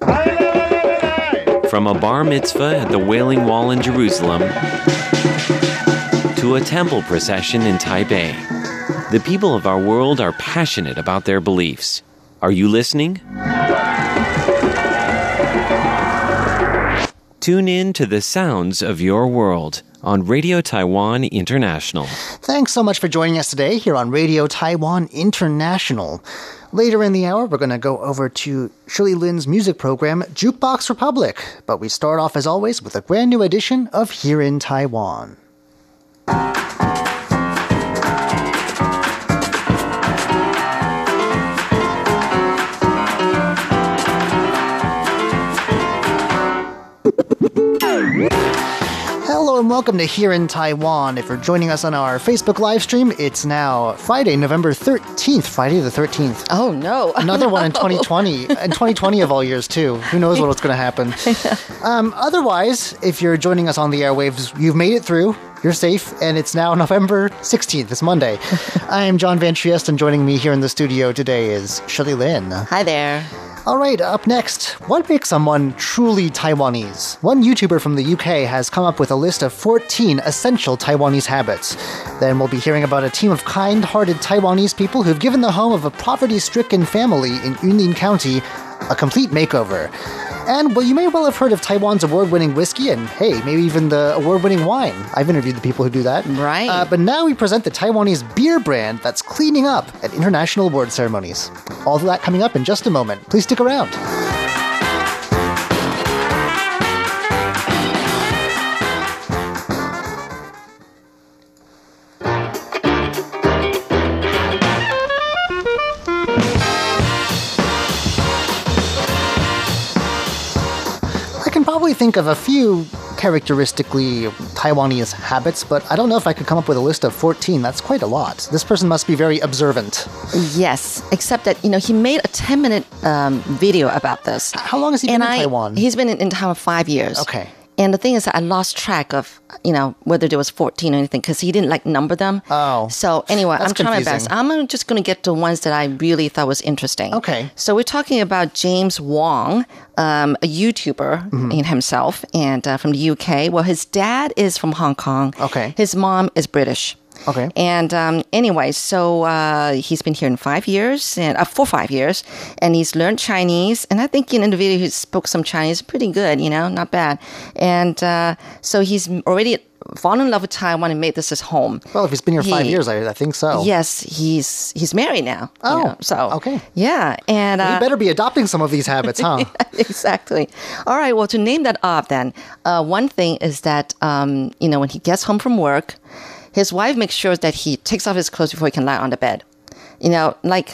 From a bar mitzvah at the Wailing Wall in Jerusalem to a temple procession in Taipei, the people of our world are passionate about their beliefs. Are you listening? Tune in to the sounds of your world on Radio Taiwan International. Thanks so much for joining us today here on Radio Taiwan International. Later in the hour, we're going to go over to Shirley Lin's music program, Jukebox Republic. But we start off, as always, with a brand new edition of Here in Taiwan. Hello and welcome to Here in Taiwan. If you're joining us on our Facebook live stream, it's now Friday, November 13th, Friday the 13th. Oh no. Another one in 2020, and 2020 of all years too. Who knows what's going to happen? Um, otherwise, if you're joining us on the airwaves, you've made it through. You're safe, and it's now November 16th. It's Monday. I am John Van Trieste, and joining me here in the studio today is Shirley Lin. Hi there. All right, up next, what makes someone truly Taiwanese? One YouTuber from the UK has come up with a list of 14 essential Taiwanese habits. Then we'll be hearing about a team of kind hearted Taiwanese people who've given the home of a poverty stricken family in Yunlin County a complete makeover. And well, you may well have heard of Taiwan's award winning whiskey and, hey, maybe even the award winning wine. I've interviewed the people who do that. Right. Uh, but now we present the Taiwanese beer brand that's cleaning up at international award ceremonies. All of that coming up in just a moment. Please stick around. Think of a few characteristically Taiwanese habits, but I don't know if I could come up with a list of 14. That's quite a lot. This person must be very observant. Yes, except that you know he made a ten minute um, video about this. How long has he been and in I, Taiwan? He's been in, in Taiwan five years. Okay. And the thing is, I lost track of you know whether there was fourteen or anything because he didn't like number them. Oh. So anyway, I'm trying my best. I'm just going to get the ones that I really thought was interesting. Okay. So we're talking about James Wong, um, a YouTuber Mm-hmm. in himself, and uh, from the UK. Well, his dad is from Hong Kong. Okay. His mom is British. Okay. And um, anyway, so uh, he's been here in five years, and uh, for five years, and he's learned Chinese. And I think in the video he spoke some Chinese, pretty good, you know, not bad. And uh, so he's already fallen in love with Taiwan and made this his home. Well, if he's been here five years, I, I think so. Yes, he's he's married now. you Oh, know, so okay. yeah, and You uh, better be adopting some of these habits, huh? exactly. All right. Well, to name that off, then uh, one thing is that um, you know when he gets home from work, his wife makes sure that he takes off his clothes before he can lie on the bed. You know, like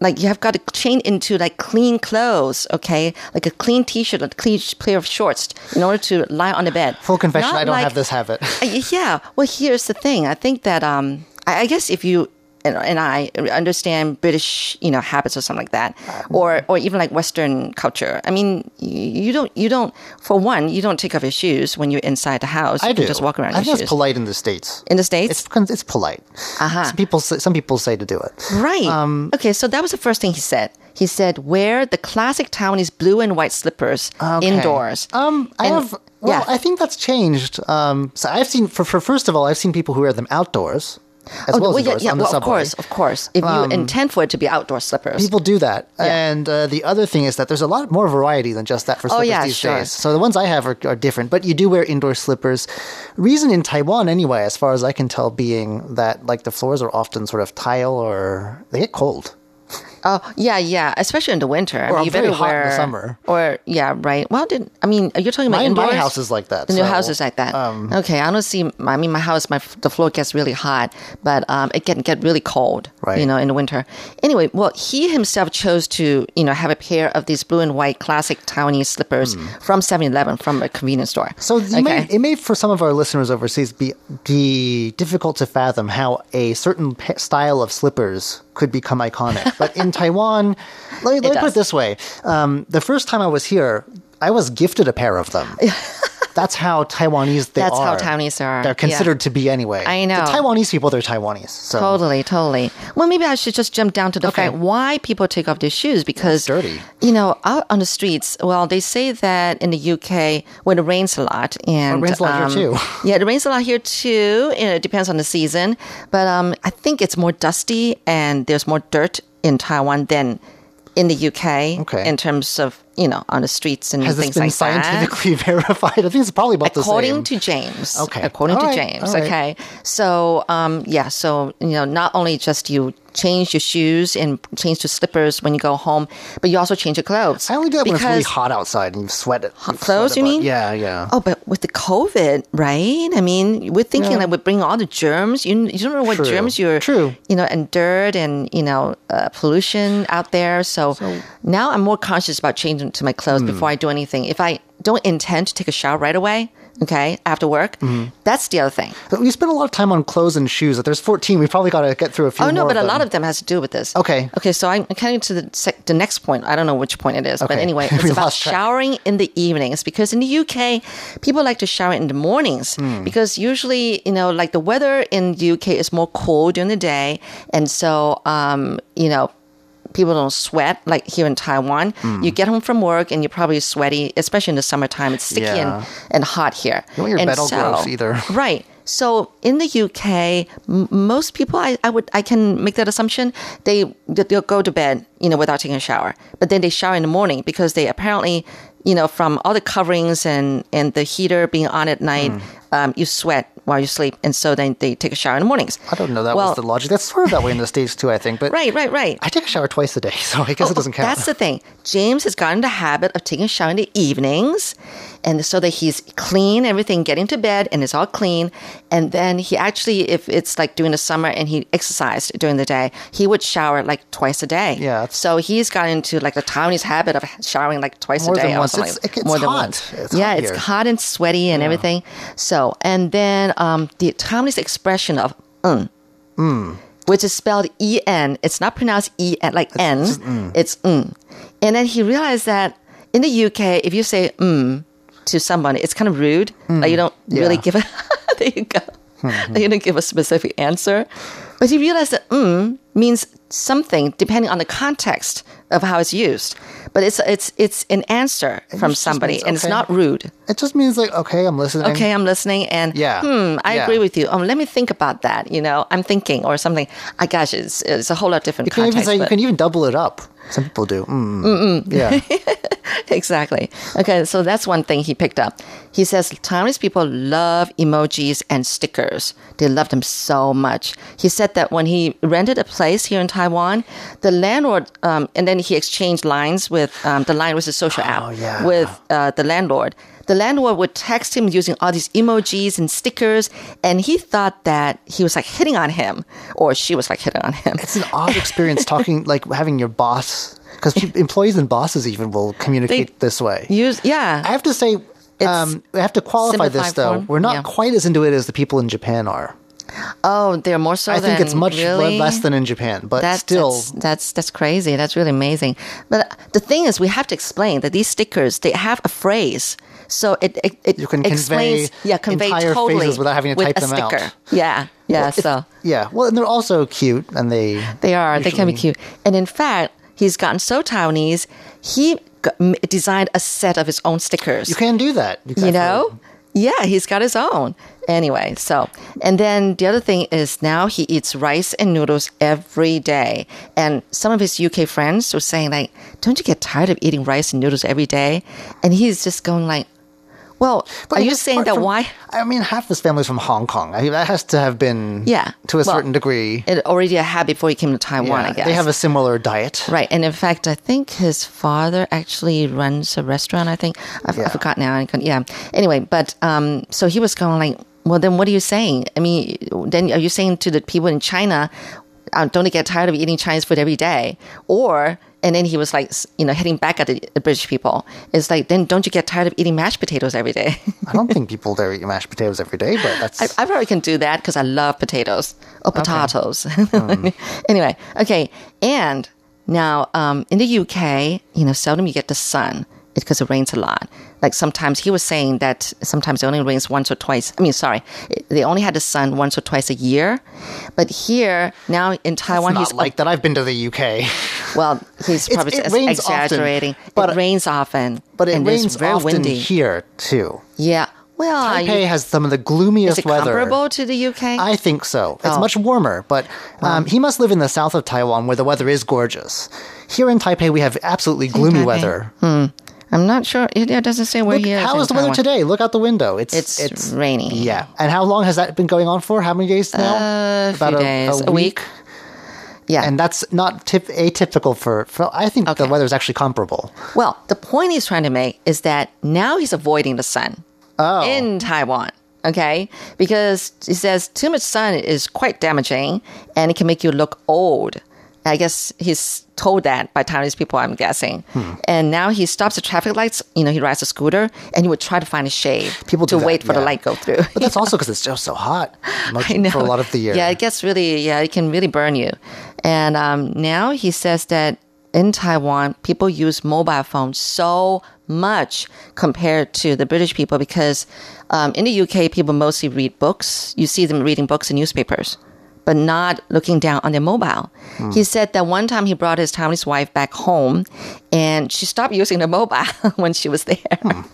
like you have got to change into like clean clothes, okay, like a clean T-shirt, a clean pair of shorts, in order to lie on the bed. Full confession, Not I don't like- have this habit. uh, yeah. Well, here's the thing. I think that um, I, I guess if you and, and I understand British, you know, habits or something like that, or or even like Western culture. I mean, you, don't you don't for one you don't take off your shoes when you're inside the house. I you do. can just walk around I in think your it's polite in the states. in the states. It's it's polite. Uh-huh. Some people say, some people say to do it. Right. Um, okay, so that was the first thing he said. He said, wear the classic Taiwanese blue and white slippers Okay. indoors. Um, I And- have. Well, yeah. I think that's changed. Um, so I've seen for, for first of all, I've seen people who wear them outdoors as well, as well, yeah, yeah, on the well, of course, of course. If you intend for it to be outdoor slippers. People do that, and uh, the other thing is that there's a lot more variety than just that for Oh, slippers yeah, these sure. days. So the ones I have are, are different, but you do wear indoor slippers. Reason in Taiwan, anyway, as far as I can tell, being that like the floors are often sort of tile or they get cold. Oh yeah, yeah, especially in the winter. I Or mean, you very better hot in the summer. Or yeah, right. Well, did I mean you're talking about My, indoors? my house is like that. The new so, house is like that. um, okay, I don't see. I mean, my house, my the floor gets really hot, but um, it can get really cold. Right. You know, in the winter. Anyway, well, he himself chose to you know have a pair of these blue and white classic Taiwanese slippers from 7-Eleven from a convenience store. So you may, it may, for some of our listeners overseas, be be difficult to fathom how a certain style of slippers could become iconic. But in Taiwan, let me, let me put it this way: um, the first time I was here, I was gifted a pair of them. That's how Taiwanese they That's are. how Taiwanese are. They're Yeah. considered to be anyway. I know. The Taiwanese people, they're Taiwanese. So Totally, totally. Well, maybe I should just jump down to the Okay. fact why people take off their shoes because dirty. You know, out on the streets. Well, they say that in the UK when it rains a lot, and Oh, It rains a lot here, um, too. Yeah, it rains a lot here too. and It depends on the season, but um, I think it's more dusty and there's more dirt in Taiwan than in the UK. Okay. In terms of you know on the streets and has this things been like that. scientifically verified? I think it's probably about the same. According to James. Okay. According All to right. James. Right. Okay. So, um, yeah. So, you know, not only just you change your shoes and change your slippers when you go home, but you also change your clothes. I only do that when it's really hot outside and you sweat it. Hot clothes, sweat you mean? Yeah, yeah. Oh, but with the COVID, right? I mean, we're thinking Yeah. that we're bringing all the germs. You, you don't know what True. germs you're, True. you know, and dirt and, you know, uh, pollution out there. So, now I'm more conscious about changing to my clothes Hmm. before I do anything. If I don't intend to take a shower right away, okay, after work, Mm-hmm. that's the other thing. But we spend a lot of time on clothes and shoes. If there's 14, we probably got to get through a few Oh no, but a lot of them has to do with this. Okay. Okay, so I'm coming to the sec- the next point. I don't know which point it is, but anyway, it's about showering in the evenings because in the UK, people like to shower in the mornings Hmm. because usually, you know, like the weather in the UK is more cold during the day, and so, um, you know. People don't sweat like here in Taiwan. Hmm. You get home from work and you're probably sweaty, especially in the summertime. It's sticky Yeah. and, and hot here. You want your and bed all gross either. Right. So in the UK, m- most people, I, I would, I can make that assumption. They they'll go to bed, you know, without taking a shower, but then they shower in the morning because they apparently, you know, from all the coverings and and the heater being on at night, Hmm. um, you sweat while you sleep, and so then they take a shower in the mornings. I don't know. That well, was the logic. That's sort of that way in the States too, I think. But Right, right, right. I take a shower twice a day, so I guess it oh, doesn't count. Oh, That's the thing. James has gotten the habit of taking a shower in the evenings, and so that he's clean, everything, getting to bed, and it's all clean. And then he actually, if it's like during the summer and he exercised during the day, he would shower like twice a day. Yeah, So he's gotten into like the Taiwanese habit of showering like twice More a day. than once. It's- like- it gets more than once. It's yeah, hot it's hot and sweaty and everything. So, and then um, the Taiwanese expression of "um," which is spelled E N. It's not pronounced E N like N. It's mm. And then he realized that in the UK, if you say mm to somebody, it's kind of rude. Like you don't really give a there you go. Like you don't give a specific answer. But he realized that mm means something depending on the context of how it's used. But it's it's it's an answer from somebody, means, and it's not rude. It just means like, okay, I'm listening. Okay, I'm listening, and Yeah. hmm, I Yeah. agree with you. Um, let me think about that. You know, I'm thinking or something. I gosh, it's it's a whole lot different You can even context. say you can even double it up. Some people do. Mm. mm Yeah. exactly. Okay, so that's one thing he picked up. He says Taiwanese people love emojis and stickers. They love them so much. He said that when he rented a place here in Taiwan, the landlord, um, and then he exchanged lines with um, the line was a social app Oh, yeah. with uh, the landlord. The landlord would text him using all these emojis and stickers, and he thought that he was like hitting on him, or she was like hitting on him. It's an odd experience talking, like having your boss, because employees and bosses even will communicate this way. Use yeah. I have to say, um, we have to qualify this though. form, We're not yeah. quite as into it as the people in Japan are. oh, they're more so. I think it's much really? less than in Japan, but That- still, that's, that's that's crazy. That's really amazing. But the thing is, we have to explain that these stickers they have a phrase, so it it, it You can explains convey yeah convey entire totally without having to with type a them out. sticker. Yeah, yeah. so yeah. Well, and they're also cute, and they they are they can be cute, and in fact, he's gotten so Taiwanese. He designed a set of his own stickers. You can do that. you know yeah he's got his own anyway so and then the other thing is now he eats rice and noodles every day and some of his uk friends were saying like don't you get tired of eating rice and noodles every day and he's just going like well But are you saying that from- why I mean, half his family's from Hong Kong. I mean, that has to have been yeah to a Well, certain degree. it already had before he came to taiwan Yeah, i guess They have a similar diet. Right, and in fact, I think his father actually runs a restaurant. I think I, f- I Yeah. forgot now. I yeah. Anyway, but um, so he was going like, well, then what are you saying? I mean, then are you saying to the people in China, uh, don't they get tired of eating Chinese food every day? Or and then he was like, you know, hitting back at the, British people. It's like, then don't you get tired of eating mashed potatoes every day? I don't think people there eat mashed potatoes every day, but that's I, I probably can do that because I love potatoes or potatoes. Hmm. anyway, okay. And now um, in the UK, you know, seldom you get the sun. because it rains a lot. Like sometimes he was saying that sometimes it only rains once or twice. I mean, sorry, they only had the sun once or twice a year. But here now in Taiwan, Not he's like that. I've been to the UK, well, he's probably it rains often, exaggerating. but- it rains often, but it rains very often windy. here too. Yeah. Well, Taipei you- has some of the gloomiest is it weather. comparable to the UK? I think so. It's Oh. much warmer, but um, he must live in the south of Taiwan where the weather is gorgeous. Here in Taipei, we have absolutely gloomy weather. I'm not sure. It, it doesn't say where Look, he is. how is the weather Taiwan. today? Look out the window. It's It's rainy. Yeah, and how long has that been going on for? How many days now? Uh, a few days, a week. Yeah. And that's not tip- atypical for, for. I think the weather is actually comparable. Well, the point he's trying to make is that now he's avoiding the sun Oh, in Taiwan. Okay, because he says too much sun is quite damaging and it can make you look old. I guess he's told that by Taiwanese people, I'm guessing. Hmm. And now he stops at traffic lights. You know, he rides a scooter and he would try to find a shade People to that, wait for the light go through. but that's also because it's just so hot much, I know. for a lot of the year. Yeah, it gets really, yeah, it can really burn you. And um, now he says that in Taiwan, people use mobile phones so much compared to the British people because um, in the UK, people mostly read books. You see them reading books and newspapers, but not looking down on their mobile. Hmm. He said that one time he brought his Taiwanese wife back home and she stopped using the mobile when she was there. Hmm.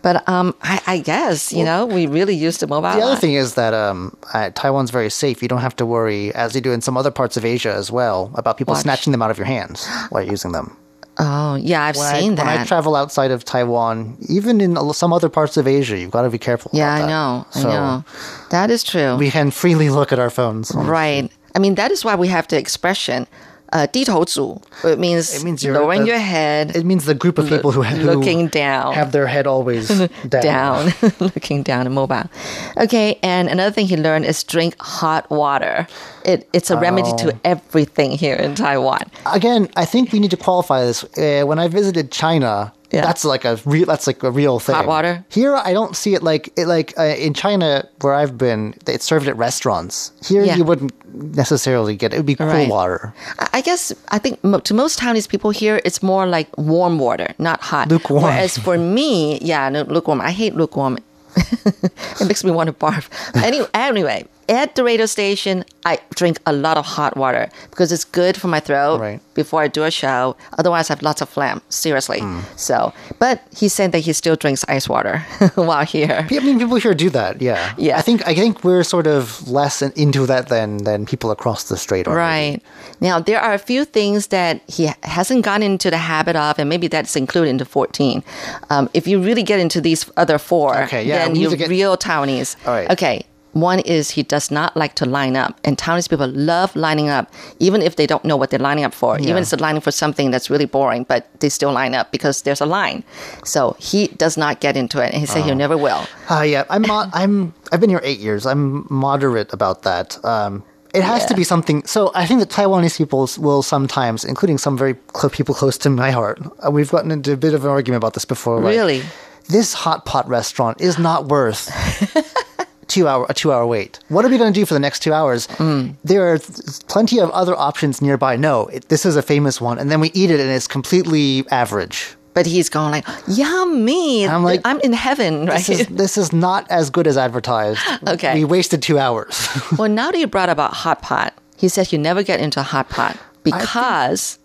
But um, I, I guess, you know, we really use the mobile. The other thing is that um, uh, Taiwan's very safe. You don't have to worry, as you do in some other parts of Asia as well, about people Watch. snatching them out of your hands while you're using them. Oh, yeah, I've When, seen I, that. when I travel outside of Taiwan, even in some other parts of Asia, you've got to be careful. Yeah, I know. So I know. That is true. We can freely look at our phones. right. I mean, that is why we have the expression, uh, 低头族. It means, It means you're lowering the- your head, It means the group of people who, who looking down. have their head always down. down, looking down and mobile. Okay, and another thing he learned is drink hot water. It, it's a remedy to Oh. everything here in Taiwan. Again, I think we need to qualify this. Uh, when I visited China, yeah. that's like a real that's like a real thing. Hot water? Here, I don't see it like it like uh, in China where I've been. It's served at restaurants. Here, Yeah. you wouldn't necessarily get it. It would be cool Right. water. I guess I think mo- to most Taiwanese people here, it's more like warm water, not hot. Lukewarm. Whereas for me, yeah, no, lukewarm. I hate lukewarm. it makes me want to barf. Anyway, anyway, at the radio station, I drink a lot of hot water because it's good for my throat Right. before I do a show. Otherwise, I have lots of phlegm. Seriously. Hmm. So, but he said that he still drinks ice water while here. I mean, people here do that. Yeah, Yeah. I think I think we're sort of less into that than than people across the strait maybe. Right. Now, there are a few things that he hasn't gotten into the habit of, and maybe that's included into 14. Um, if you really get into these other four, Okay, yeah, then you're get- real Taiwanese. All right. Okay. One is he does not like to line up, and Taiwanese people love lining up, even if they don't know what they're lining up for. Yeah. Even if it's lining for something that's really boring, but they still line up because there's a line. So he does not get into it, and he said he never will. Uh, yeah, I'm mo- I'm I've been here eight years. I'm moderate about that. Um, it has to be something. So I think that Taiwanese people will sometimes, including some very close people close to my heart, uh, we've gotten into a bit of an argument about this before. like, Really? this hot pot restaurant is not worth. Two hour a two hour wait. What are we going to do for the next two hours? Mm. There are th- plenty of other options nearby. No, it, this is a famous one, and then we eat it, and it's completely average. But he's going like, yummy. I'm like, I'm in heaven, right? This is this is not as good as advertised. Okay. we wasted two hours. Well, now that you brought about hot pot, he says you never get into hot pot because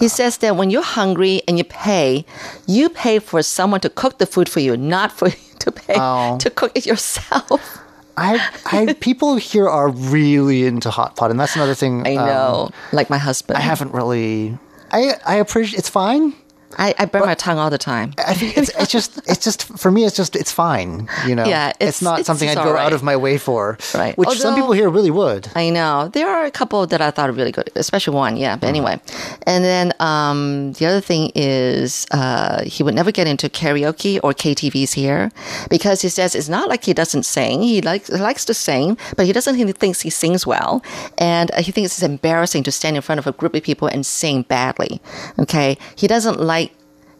he says that when you're hungry and you pay, you pay for someone to cook the food for you, not for you to pay Oh. to cook it yourself. I, I, people here are really into hot pot, and that's another thing. I um, know, like my husband. I haven't really. I, I appreciate. It's fine. I, I burn my tongue all the time. I think it's, it's just, it's just for me. It's just, it's fine. You know. Yeah, it's, it's- not it's- something I'd go alright. out of my way for. Right. Which some people here really would. I know. There are a couple that I thought were really good, especially one, yeah. But anyway. And then um, the other thing is uh, he would never get into karaoke or KTVs here because he says it's not like he doesn't sing. He likes, he likes to sing, but he doesn't he thinks he sings well. And uh, he thinks it's embarrassing to stand in front of a group of people and sing badly. Okay. He doesn't like,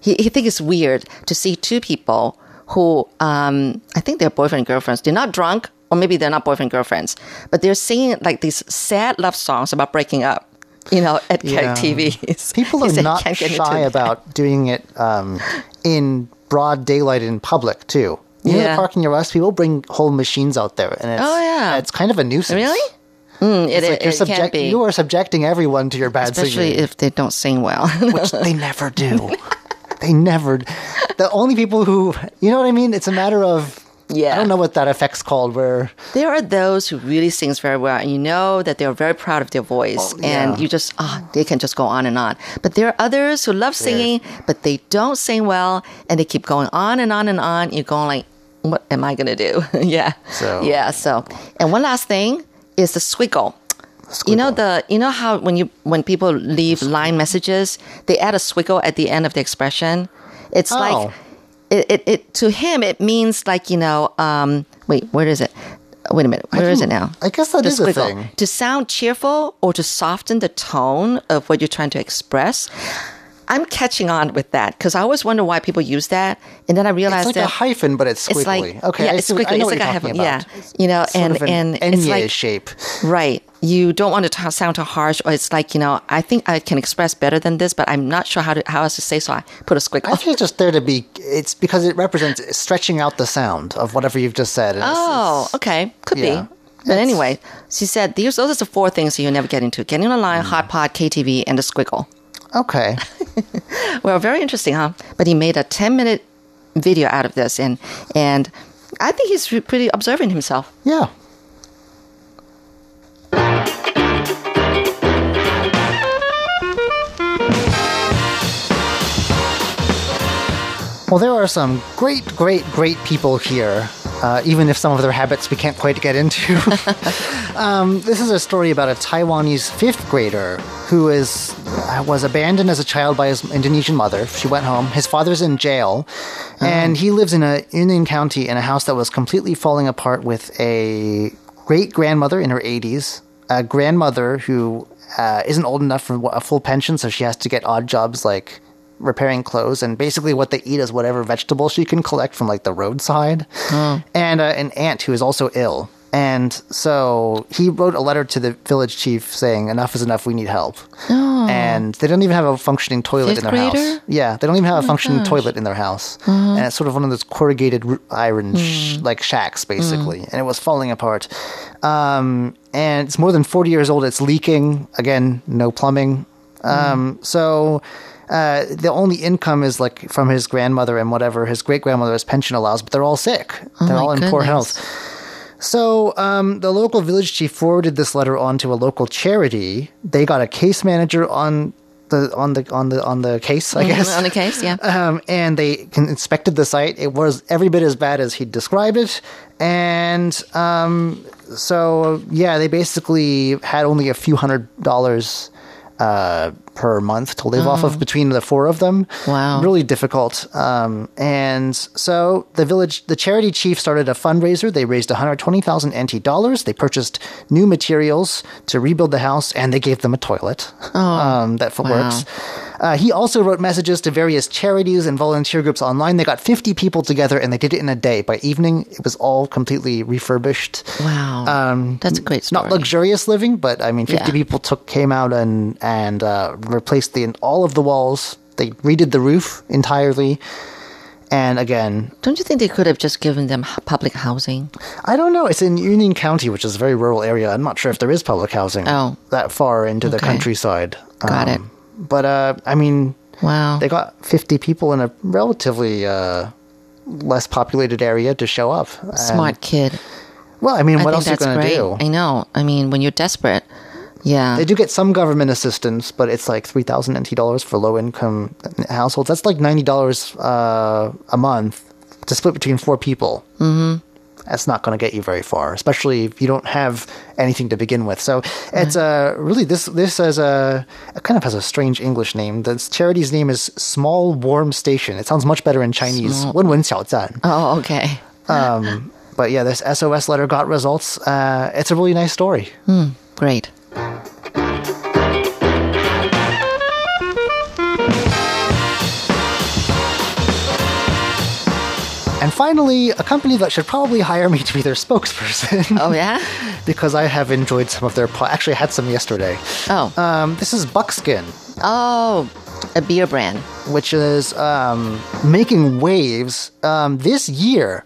he, he thinks it's weird to see two people who um, I think they're boyfriend and girlfriends. They're not drunk, or maybe they're not boyfriend and girlfriends, but they're singing like these sad love songs about breaking up. you know, at Yeah. TVs. People are said, not "Can't get into shy about doing it um, in broad daylight in public too. You know, Yeah. the parking arrest people bring whole machines out there, and it's, Oh, yeah. it's kind of a nuisance. Really? Mm, it, like it, it can be. You are subjecting everyone to your bad singing. especially singing, if they don't sing well. which they never do. they never. The only people who, you know what I mean. It's a matter of. Yeah. I don't know what that effect's called. Where there are those who really sings very well, and you know that they're very proud of their voice, Oh, and you just ah, they can just go on and on. But there are others who love singing, but they don't sing well, and they keep going on and on and on. You're going like, what am I gonna do? yeah, So- yeah. So, and one last thing is the squiggle. You know the you know how when you when people leave line messages, they add a squiggle at the end of the expression. It's Oh. like it, it, it to him it means like you know um wait where is it wait a minute where is it now I guess that The is a squiggle. thing. to sound cheerful or to soften the tone of what you're trying to express i'm catching on with that because i always wonder why people use that and then i realized it's like a hyphen, but it's squiggly. it's like okay, yeah, it's squiggly. I know it's what like you're a talking yeah, you know, Sort and of an and it's like shape. Right. You don't want to sound too harsh, or it's like you know. I think I can express better than this, but I'm not sure how to how else to say. So I put a squiggle. I think it's just there to be. It's because it represents stretching out the sound of whatever you've just said. it's- Oh, it's- okay. Could yeah. be. But anyway, she said these those are the four things you'll never get into: getting online, line, hot pot, KTV, and the squiggle. Okay. Well, very interesting, huh? But he made a ten minute video out of this, and and I think he's pretty observant himself. Yeah. Well, there are some great, great, great people here, uh, even if some of their habits we can't quite get into. um, this is a story about a Taiwanese fifth grader who is was abandoned as a child by his Indonesian mother. She went home. His father's in jail, and he lives in a Yunlin County in a house that was completely falling apart with a great grandmother in her 80s, a grandmother who uh, isn't old enough for a full pension, so she has to get odd jobs like repairing clothes, and basically what they eat is whatever vegetables she can collect from like the roadside, and uh, an aunt who is also ill. And so he wrote a letter to the village chief saying, "Enough is enough. We need help." And they don't even have a functioning toilet Fifth in their grader? house. Yeah, they don't even have a functioning toilet in their house, and it's sort of one of those corrugated iron sh- like shacks, basically. And it was falling apart. Um, and it's more than forty years old. It's leaking. Again, no plumbing. Um, so. Uh, the only income is like from his grandmother and whatever his great grandmother's pension allows, but they're all sick. they're all in poor health. So um, the local village chief forwarded this letter on to a local charity. They got a case manager on the on the on the on the case, I guess. on the case, yeah. Um, and they inspected the site. It was every bit as bad as he described it. And um, so, yeah, they basically had only a few hundred dollars uh, per month to live off of between the four of them. Wow. Really difficult. Um, and so the village, the charity chief started a fundraiser. They raised 120,000 NT dollars. They purchased new materials to rebuild the house and they gave them a toilet um, that wow. works. Uh, he also wrote messages to various charities and volunteer groups online. They got 50 people together and they did it in a day. By evening, it was all completely refurbished. Wow. Um, That's a great It's not luxurious living, but I mean, 50 Yeah. people took came out and and uh, replaced the all of the walls. They redid the roof entirely. And again, Don't you think they could have just given them public housing? I don't know. It's in Yunlin County, which is a very rural area. I'm not sure if there is public housing Oh. that far into the Okay. countryside. Got it. But uh, I mean, Wow. they got 50 people in a relatively uh, less populated area to show up. And- Smart kid. well, I mean, I what think else are you going to do? I know. I mean, when you're desperate, yeah. They do get some government assistance, but it's like 3,000 NT dollars for low income households. That's like $90 uh, a month to split between four people. Mm-hmm that's not going to get you very far, especially if you don't have anything to begin with. So it's uh, really this this as a kind of has a strange English name. The charity's name is Small Warm Station. It sounds much better in Chinese. Wen Wen Xiao Zan. Oh, okay. um, but yeah, this SOS letter got results. Uh, it's a really nice story. Mm, great. Finally, a company that should probably hire me to be their spokesperson. Oh yeah. because I have enjoyed some of their. Po- Actually, I had some yesterday. Oh. Um, this is Buckskin, oh, a beer brand. which is um, making waves. Um, this year,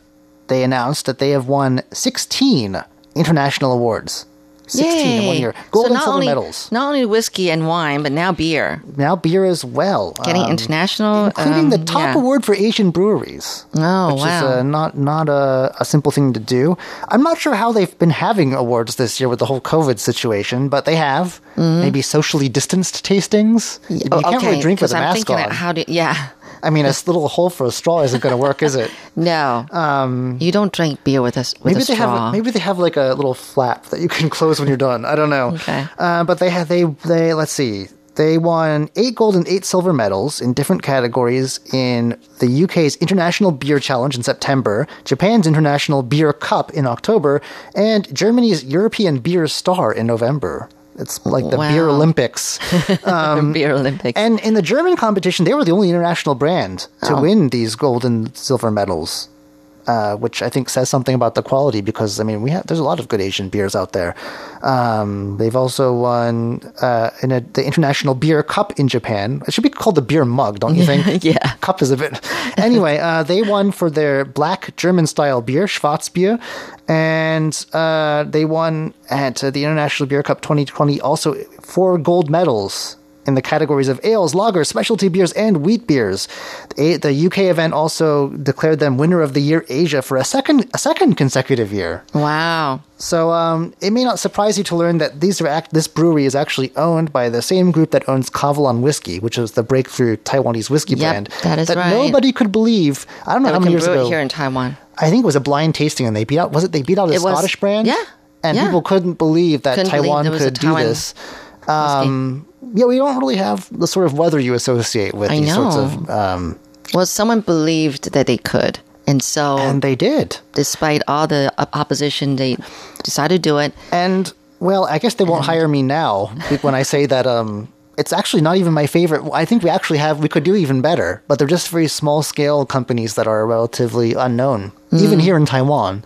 they announced that they have won 16 international awards. 16 in one Yay. year. Gold so and not silver only, medals. Not only whiskey and wine, but now beer. Now beer as well. Getting Um, international. including the um, top yeah. award for Asian breweries. Oh, which wow. is uh, not not a, a simple thing to do. I'm not sure how they've been having awards this year with the whole COVID situation, but they have maybe socially distanced tastings. You Oh, can't really drink with a I'm mask on. how do yeah. I mean, a little hole for a straw isn't going to work, is it? No. Um, you don't drink beer with a with Maybe a they straw. have maybe they have like a little flap that you can close when you're done. I don't know. Okay. Uh, but they have they they let's see. They won eight gold and eight silver medals in different categories in the UK's International Beer Challenge in September, Japan's International Beer Cup in October, and Germany's European Beer Star in November. It's like the Beer Wow. Olympics. Um, beer Olympics. And in the German competition, they were the only international brand to oh. win these gold and silver medals, uh, which I think says something about the quality. Because I mean, we have there's a lot of good Asian beers out there. Um, they've also won uh, in a, the International Beer Cup in Japan. It should be called the beer mug, don't you think? Yeah. cup is a bit. Anyway, uh, they won for their black German style beer, Schwarzbier, and uh, they won at uh, the International Beer Cup 2020 also four gold medals in the categories of ales, lagers, specialty beers, and wheat beers. The, the UK event also declared them winner of the year Asia for a second a second consecutive year. wow. So um, it may not surprise you to learn that these are act- this brewery is actually owned by the same group that owns Kavalan Whiskey, which is the breakthrough Taiwanese whiskey Yep, brand that is right. nobody could believe. I don't know That how many years ago. it here in Taiwan. I think it was a blind tasting, and they beat out. Was it they beat out a It was- Scottish brand? yeah, and yeah. people couldn't believe that Couldn't believe Taiwan was a could do this. Um, yeah, we don't really have the sort of weather you associate with I these sorts know. of. Um, Well, someone believed that they could, and so and they did. despite all the opposition, they decided to do it. And well, I guess they won't hire me now when I say that um it's actually not even my favorite. I think we actually have we could do even better, but they're just very small scale companies that are relatively unknown even here in Taiwan.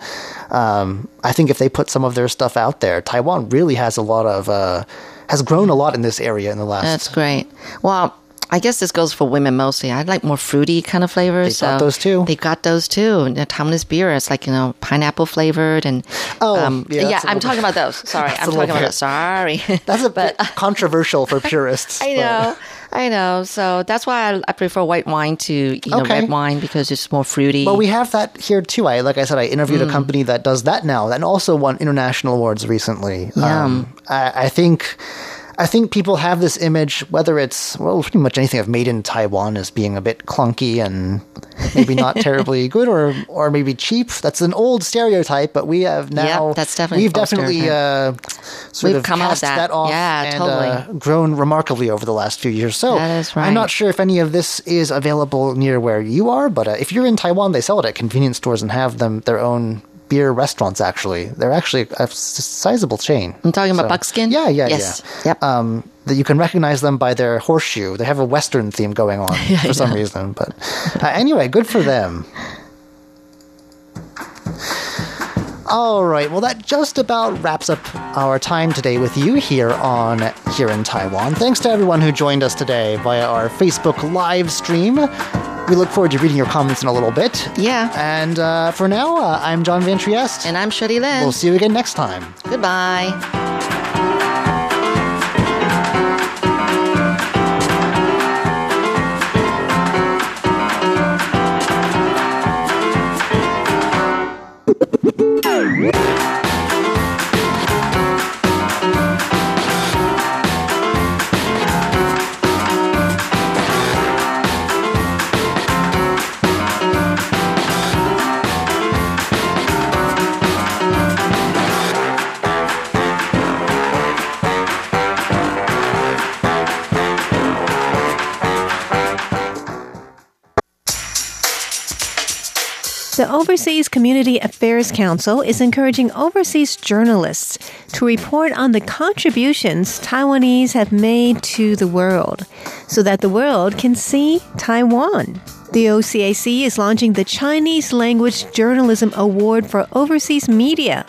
Um, I think if they put some of their stuff out there, Taiwan really has a lot of uh, has grown a lot in this area in the last. That's great. Well, I guess this goes for women mostly. I like more fruity kind of flavors. They got so those too. They got those too. The Taiwanese beer, it's like you know pineapple flavored and Oh, um, yeah, a I'm talking about those. Sorry, I'm talking about those. Sorry. That's a bit controversial for purists. I know, I know. So that's why I, I prefer white wine to you know Okay. red wine because it's more fruity. Well, we have that here too. I like I said, I interviewed Mm. a company that does that now, and also won international awards recently. Um, I, I think, I think people have this image, whether it's well, pretty much anything I've made in Taiwan as being a bit clunky and maybe not terribly good, or or maybe cheap. That's an old stereotype, but we have now. that's definitely we've definitely uh, sort We've of come cast that. that off Yeah, and totally. uh, grown remarkably over the last few years. So That is I'm not sure if any of this is available near where you are, but uh, if you're in Taiwan, they sell it at convenience stores and have them their own beer restaurants. Actually, they're actually a sizable chain. I'm talking about So- buckskin. Yeah, yeah, yes. yeah. Yep. Um, that you can recognize them by their horseshoe. They have a Western theme going on for some reason. But uh, anyway, good for them. All right, well, that just about wraps up our time today with you here on Here in Taiwan. Thanks to everyone who joined us today via our Facebook live stream. We look forward to reading your comments in a little bit. Yeah. And uh, for now, uh, I'm John Van Trieste. and I'm Shirley Lin. we'll see you again next time. Goodbye. Overseas Community Affairs Council is encouraging overseas journalists to report on the contributions Taiwanese have made to the world so that the world can see Taiwan. The OCAC is launching the Chinese Language Journalism Award for Overseas Media.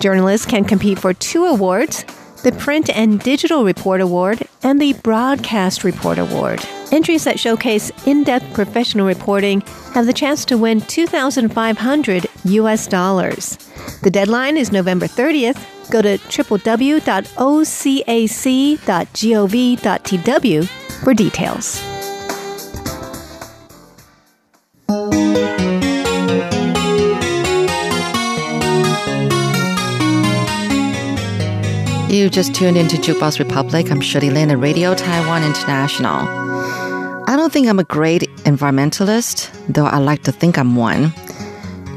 Journalists can compete for two awards the Print and Digital Report Award and the Broadcast Report Award. Entries that showcase in depth professional reporting have the chance to win 2,500 US dollars. The deadline is November 30th. Go to www.ocac.gov.tw for details. You just tuned into Jukebox Republic. I'm Shirley Lin at Radio Taiwan International. I don't think I'm a great environmentalist, though I like to think I'm one.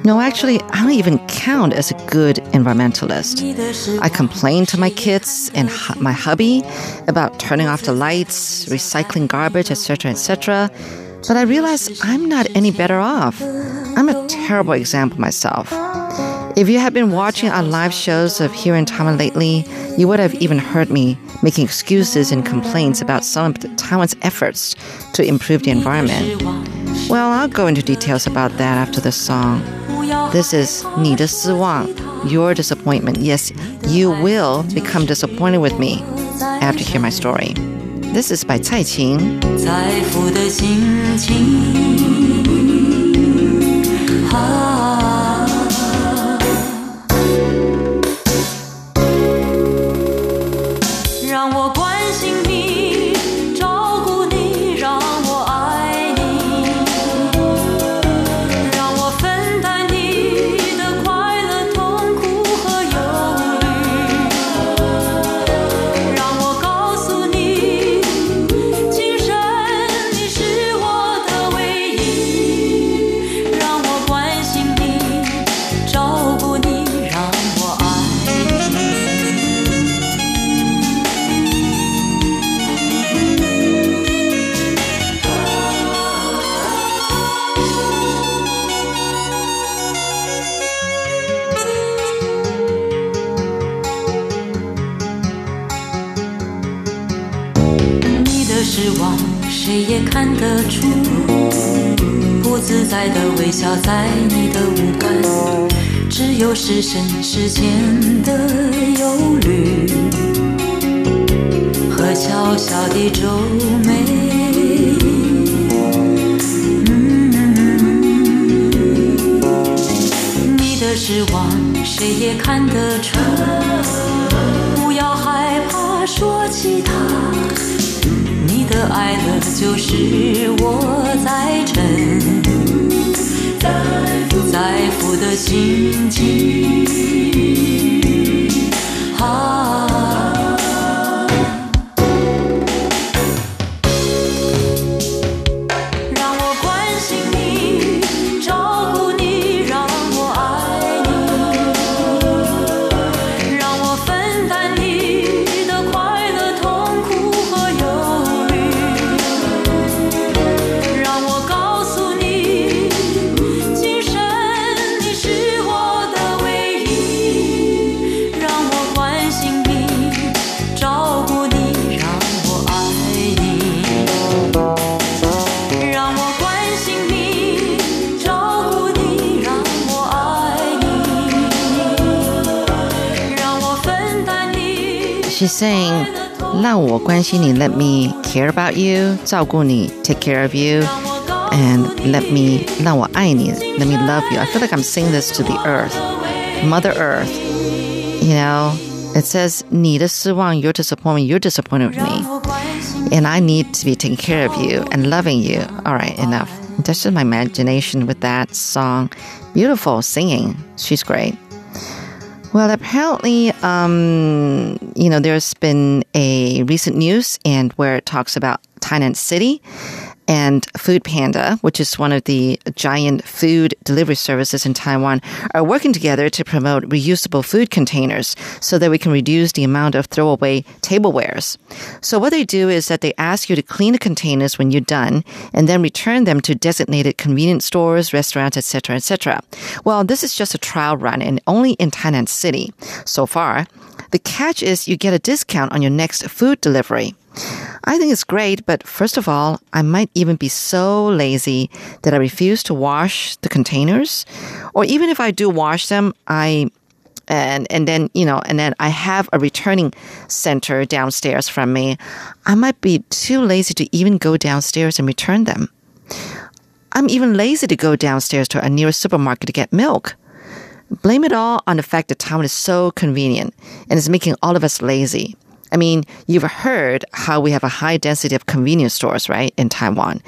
No, actually, I don't even count as a good environmentalist. I complain to my kids and hu- my hubby about turning off the lights, recycling garbage, etc., etc. But I realize I'm not any better off. I'm a terrible example myself. If you have been watching our live shows of here in Taiwan lately, you would have even heard me making excuses and complaints about some of Taiwan's efforts to improve the environment. Well, I'll go into details about that after the song. This is 你的失望, your disappointment. Yes, you will become disappointed with me after you hear my story. This is by Cai Qin. 笑在你的五官，只有是深是浅的忧虑和小小的皱眉。嗯你的失望，谁也看得出。不要害怕说起它。你的爱乐就是我在沉，在乎的心情。好，She's saying, 让我关心你, let me care about you, 照顾你, take care of you, and let me, 让我爱你, let me love you. I feel like I'm saying this to the earth, Mother Earth. You know, it says, 你的失望, your disappointment, you're disappointed with me. And I need to be taking care of you and loving you. All right, enough. That's just my imagination with that song. Beautiful singing. She's great. Well, apparently, um, you know, there's been a recent news and where it talks about Tainan City and Food Panda, which is one of the giant food delivery services in Taiwan, are working together to promote reusable food containers so that we can reduce the amount of throwaway tablewares. So what they do is that they ask you to clean the containers when you're done and then return them to designated convenience stores, restaurants, etc., etc. Well, this is just a trial run and only in Tainan City so far. The catch is you get a discount on your next food delivery. I think it's great, but first of all, I might even be so lazy that I refuse to wash the containers. Or even if I do wash them, I and and then you know and then I have a returning center downstairs from me. I might be too lazy to even go downstairs and return them. I'm even lazy to go downstairs to a nearest supermarket to get milk. Blame it all on the fact that Taiwan is so convenient and is making all of us lazy. I mean, you've heard how we have a high density of convenience stores, right, in Taiwan.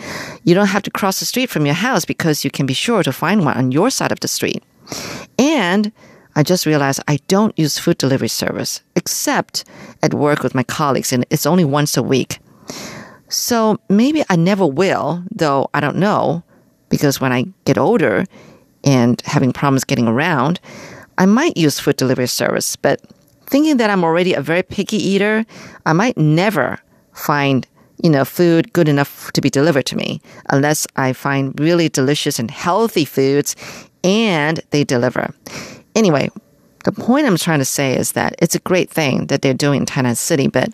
You don't have to cross the street from your house because you can be sure to find one on your side of the street. And I just realized I don't use food delivery service except at work with my colleagues, and it's only once a week. So maybe I never will, though I don't know, because when I get older and having problems getting around, I might use food delivery service. But thinking that I'm already a very picky eater, I might never find you know food good enough to be delivered to me unless I find really delicious and healthy foods and they deliver. Anyway, the point I'm trying to say is that it's a great thing that they're doing in Tainan City, but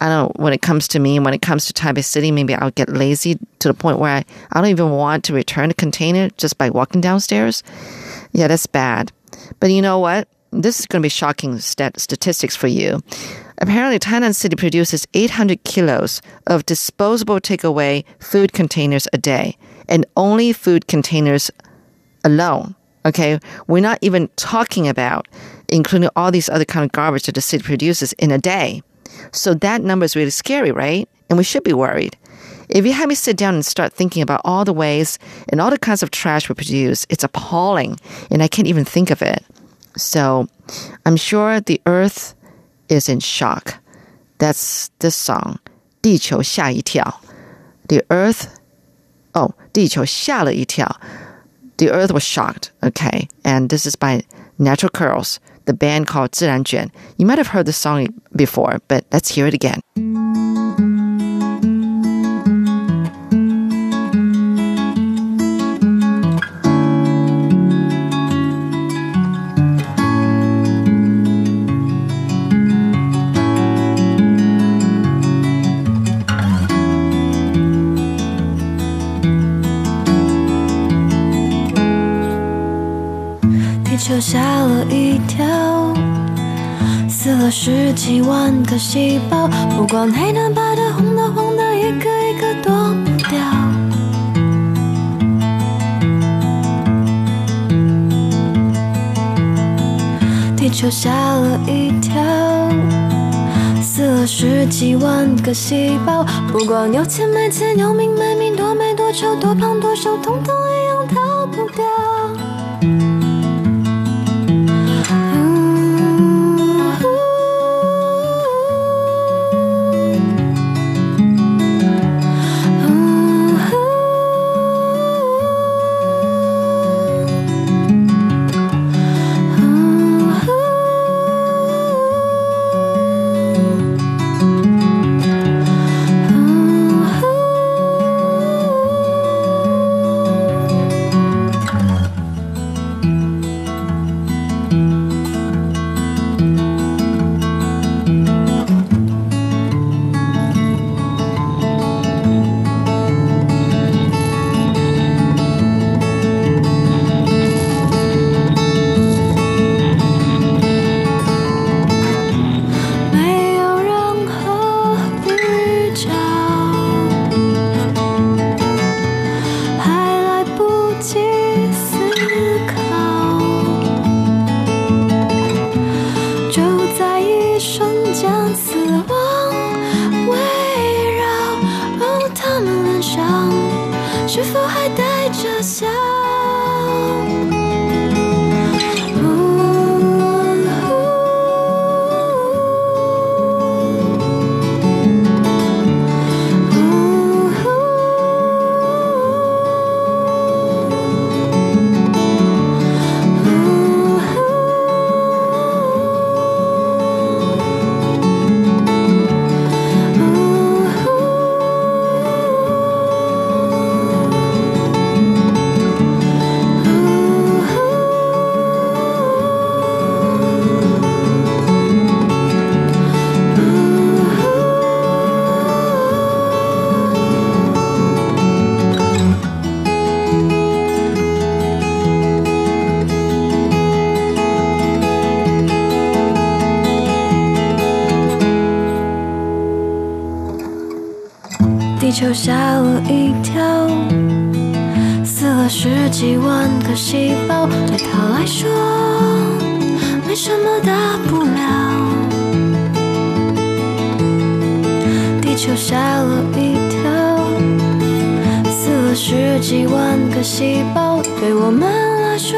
I don't when it comes to me, when it comes to Taipei City, maybe I'll get lazy to the point where I, I don't even want to return the container just by walking downstairs. Yeah, that's bad. But you know what? This is going to be shocking stat- statistics for you. Apparently, Tainan City produces 800 kilos of disposable takeaway food containers a day, and only food containers alone. Okay, we're not even talking about including all these other kind of garbage that the city produces in a day. So that number is really scary, right? And we should be worried. If you have me sit down and start thinking about all the ways and all the kinds of trash we produce, it's appalling, and I can't even think of it. So I'm sure the earth is in shock. That's this song, 地球吓一跳. The earth, oh, 地球吓了一跳. The earth was shocked. Okay. And this is by Natural Curls, the band called 自然卷. You might have heard the song before, but let's hear it again. 吓了一跳，死了十几万个细胞，不管黑的、白的、红的、黄的，一个一个躲不掉。地球吓了一跳，死了十几万个细胞，不管有钱没钱，有命没命，多美多丑，多胖多瘦，统统一样逃不掉。球吓了一跳，死了十几万个细胞，对他来说没什么大不了。地球吓了一跳，死了十几万个细胞，对我们来说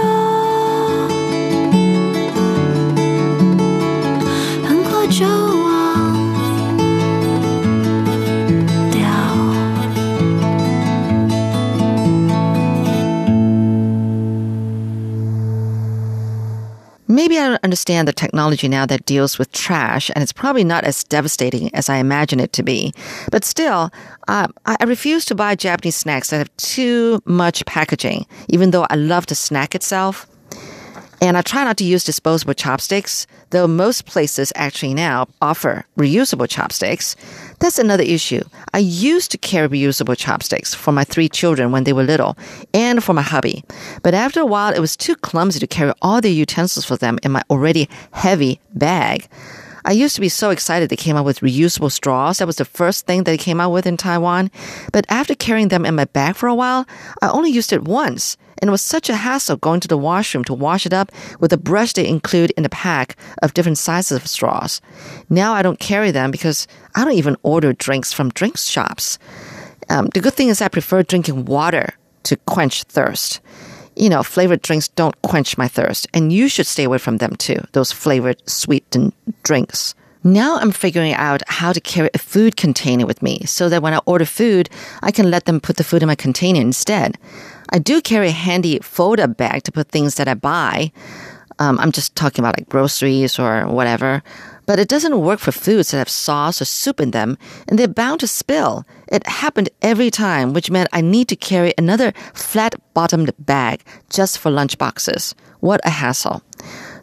technology now that deals with trash, and it's probably not as devastating as I imagine it to be. But still, uh, I I refuse to buy Japanese snacks that have too much packaging, even though I love the snack itself. And I try not to use disposable chopsticks, though most places actually now offer reusable chopsticks. That's another issue. I used to carry reusable chopsticks for my three children when they were little and for my hubby. But after a while, it was too clumsy to carry all the utensils for them in my already heavy bag. I used to be so excited they came out with reusable straws. That was the first thing they came out with in Taiwan. But after carrying them in my bag for a while, I only used it once. And it was such a hassle going to the washroom to wash it up with a brush they include in the pack of different sizes of straws. Now I don't carry them because I don't even order drinks from drink shops. Um, the good thing is I prefer drinking water to quench thirst. You know, flavored drinks don't quench my thirst, and you should stay away from them too, those flavored sweetened drinks. Now I'm figuring out how to carry a food container with me so that when I order food, I can let them put the food in my container instead. I do carry a handy fold up bag to put things that I buy. Um, I'm just talking about like groceries or whatever. But it doesn't work for foods that have sauce or soup in them, and they're bound to spill. It happened every time, which meant I need to carry another flat bottomed bag just for lunch boxes. What a hassle.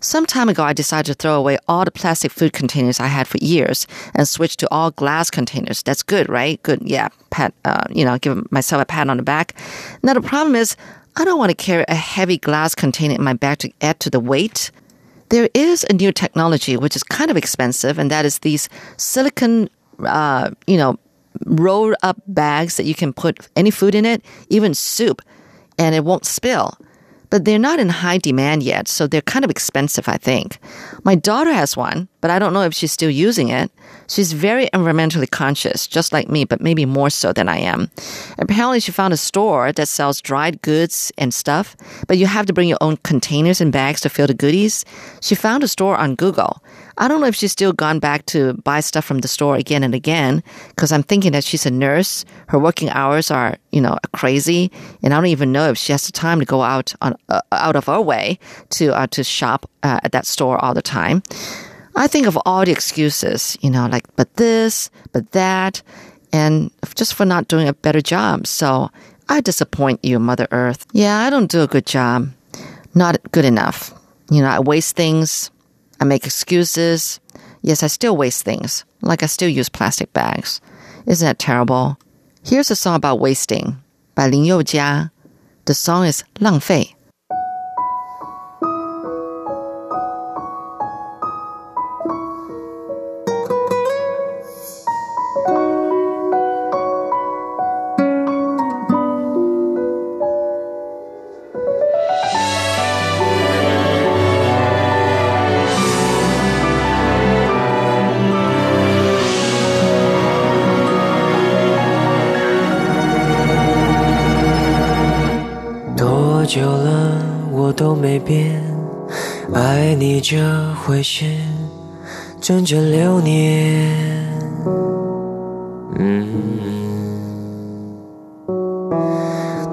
Some time ago, I decided to throw away all the plastic food containers I had for years and switch to all glass containers. That's good, right? Good. Yeah. Pat, uh, you know, give myself a pat on the back. Now, the problem is, I don't want to carry a heavy glass container in my bag to add to the weight. There is a new technology which is kind of expensive, and that is these silicon, uh, you know, rolled up bags that you can put any food in it, even soup, and it won't spill. But they're not in high demand yet, so they're kind of expensive, I think. My daughter has one, but I don't know if she's still using it. She's very environmentally conscious, just like me, but maybe more so than I am. Apparently, she found a store that sells dried goods and stuff, but you have to bring your own containers and bags to fill the goodies. She found a store on Google. I don't know if she's still gone back to buy stuff from the store again and again, because I'm thinking that she's a nurse. Her working hours are, you know, crazy, and I don't even know if she has the time to go out on uh, out of her way to uh, to shop uh, at that store all the time. I think of all the excuses, you know, like, but this, but that, and just for not doing a better job. So I disappoint you, Mother Earth. Yeah, I don't do a good job. Not good enough. You know, I waste things. I make excuses. Yes, I still waste things. Like I still use plastic bags. Isn't that terrible? Here's a song about wasting by Lin Youjia. The song is 浪费.久了，我都没变，爱你这回事，整整六年。嗯，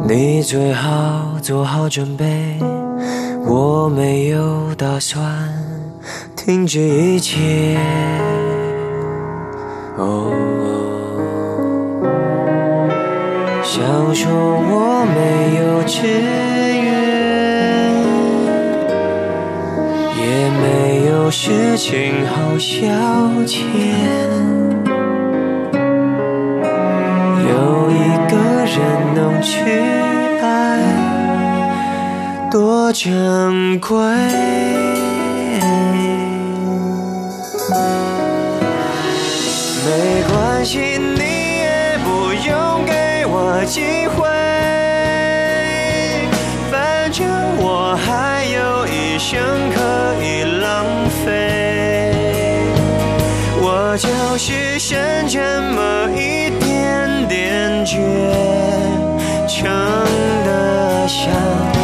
你最好做好准备，我没有打算停止一切。哦。想说我没有志有事情好消遣。有一个人能去爱，多珍贵。没关系，你也不用给我机会？反正我还有一生我就是剩这么一点点倔强的想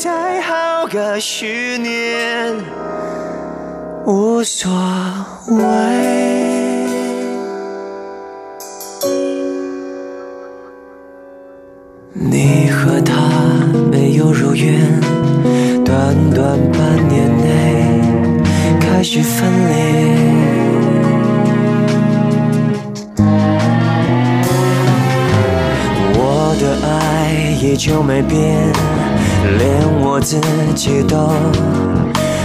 再好个十年，无所谓。你和他没有如愿，短短半年内开始分裂。我的爱依旧没变，自己都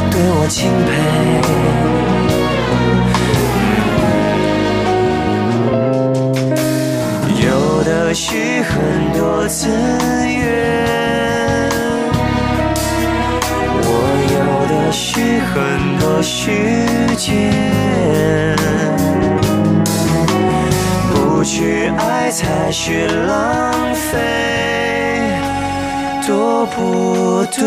对我钦佩。有的是很多资源，我有的是很多时间。不去爱才是浪费，多不对。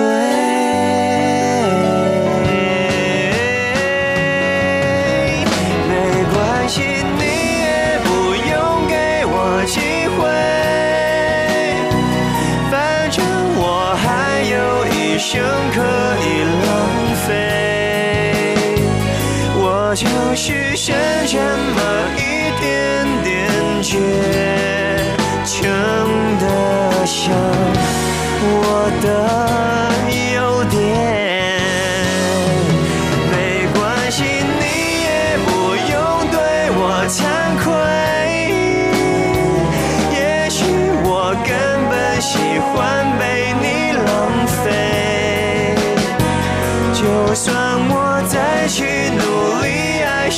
没关系，你也不用给我机会，反正我还有一生可以浪费。我就是剩这么一点点倔强的想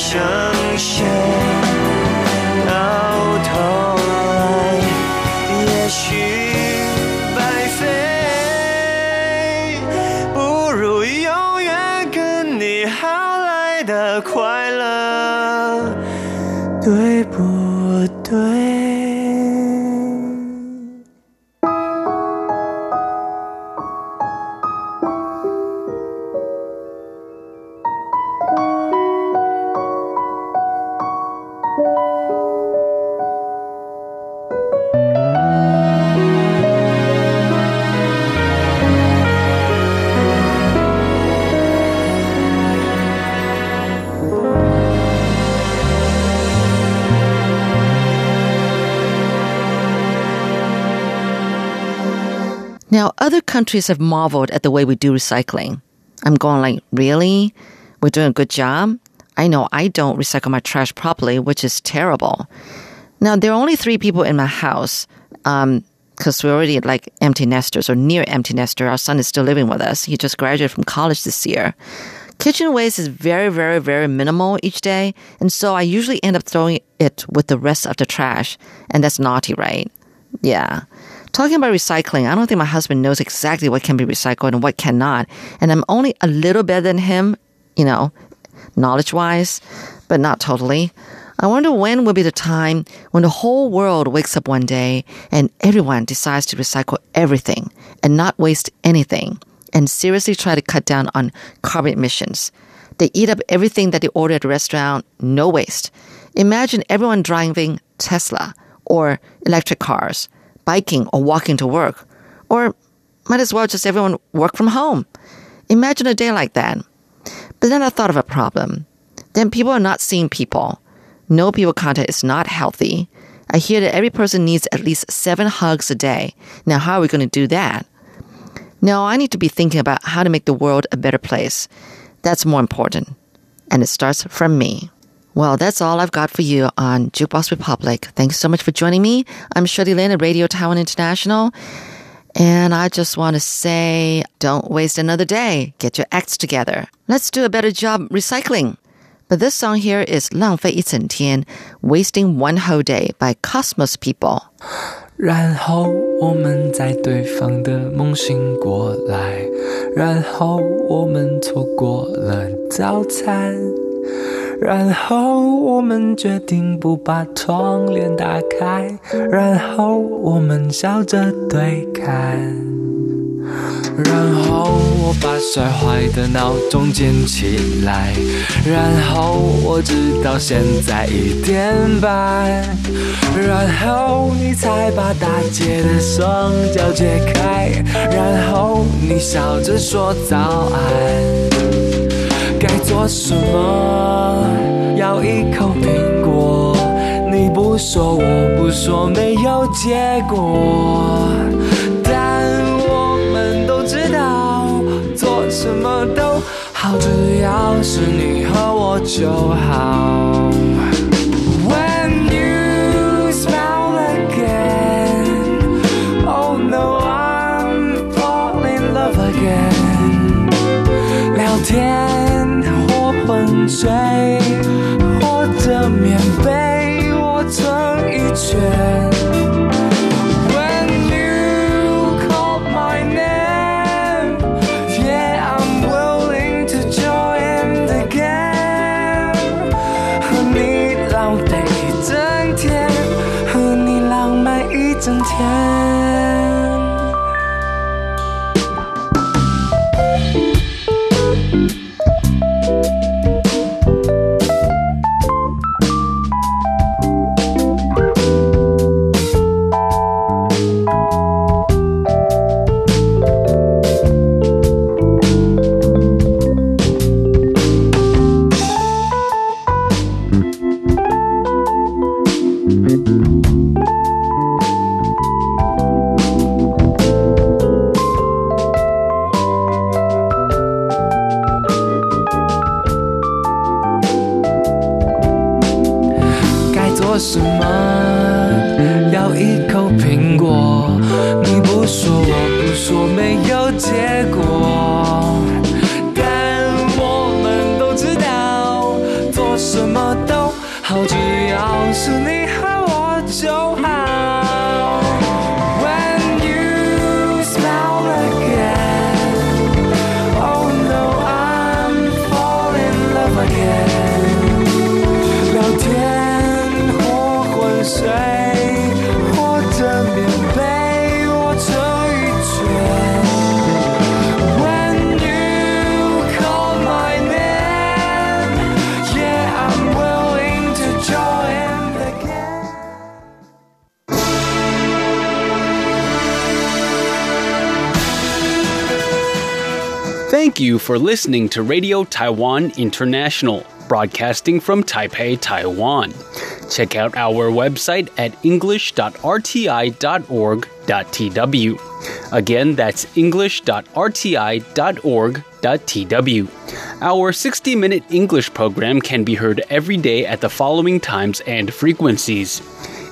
力爱上谁，到头来也许白费，不如永远跟你好来的快 countries have marveled at the way we do recycling. I'm going like, really? We're doing a good job? I know I don't recycle my trash properly, which is terrible. Now, there are only three people in my house, um, because we're already like empty nesters or near empty nester. Our son is still living with us. He just graduated from college this year. Kitchen waste is very, very, very minimal each day. And so I usually end up throwing it with the rest of the trash. And that's naughty, right? Yeah. Talking about recycling, I don't think my husband knows exactly what can be recycled and what cannot. And I'm only a little better than him, you know, knowledge wise, but not totally. I wonder when will be the time when the whole world wakes up one day and everyone decides to recycle everything and not waste anything and seriously try to cut down on carbon emissions. They eat up everything that they order at a restaurant, no waste. Imagine everyone driving Tesla or electric cars, biking or walking to work, or might as well just everyone work from home. Imagine a day like that. But then I thought of a problem. Then people are not seeing people. No people contact is not healthy. I hear that every person needs at least seven hugs a day. Now, how are we going to do that? No, I need to be thinking about how to make the world a better place. That's more important. And it starts from me. Well, that's all I've got for you on Jukebox Republic. Thanks so much for joining me. I'm Shirley Lin at Radio Taiwan International. And I just want to say, don't waste another day. Get your acts together. Let's do a better job recycling. But this song here is 浪费一整天, Wasting One Whole Day by Cosmos People. 然后我们在对方的梦醒过来，然后我们错过了早餐， 然后我们决定不把窗帘打开，然后我们笑着对看。然后我把摔坏的闹钟捡起来，然后我直到现在一点半，然后你才把大姐的双脚解开，然后你笑着说早安。该做什么？咬一口苹果，你不说我不说，没有结果。但我们都知道，做什么都好，只要是你和我就好。When 随 for listening to Radio Taiwan International, broadcasting from Taipei, Taiwan. Check out our website at english.rti.org.tw. Again, that's english.rti.org.tw. Our 60 minute English program can be heard every day at the following times and frequencies.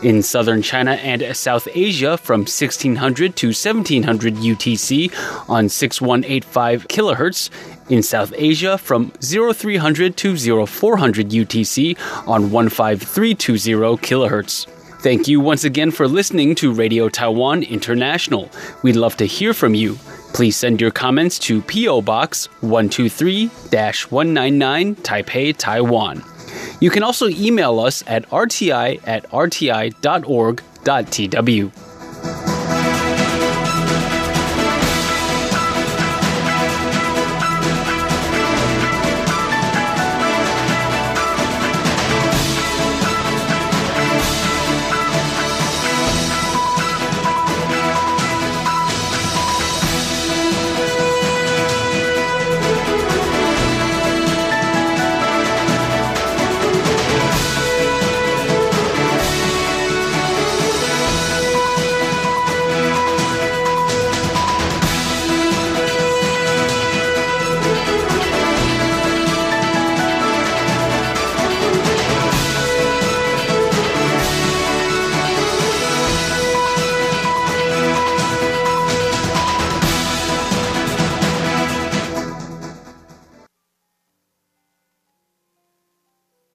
In southern China and South Asia from 1600 to 1700 UTC on 6185 kHz. In South Asia from 0300 to 0400 UTC on 15320 kHz. Thank you once again for listening to Radio Taiwan International. We'd love to hear from you. Please send your comments to P.O. Box 123 199 Taipei, Taiwan. You can also email us at rti at rti.org.tw.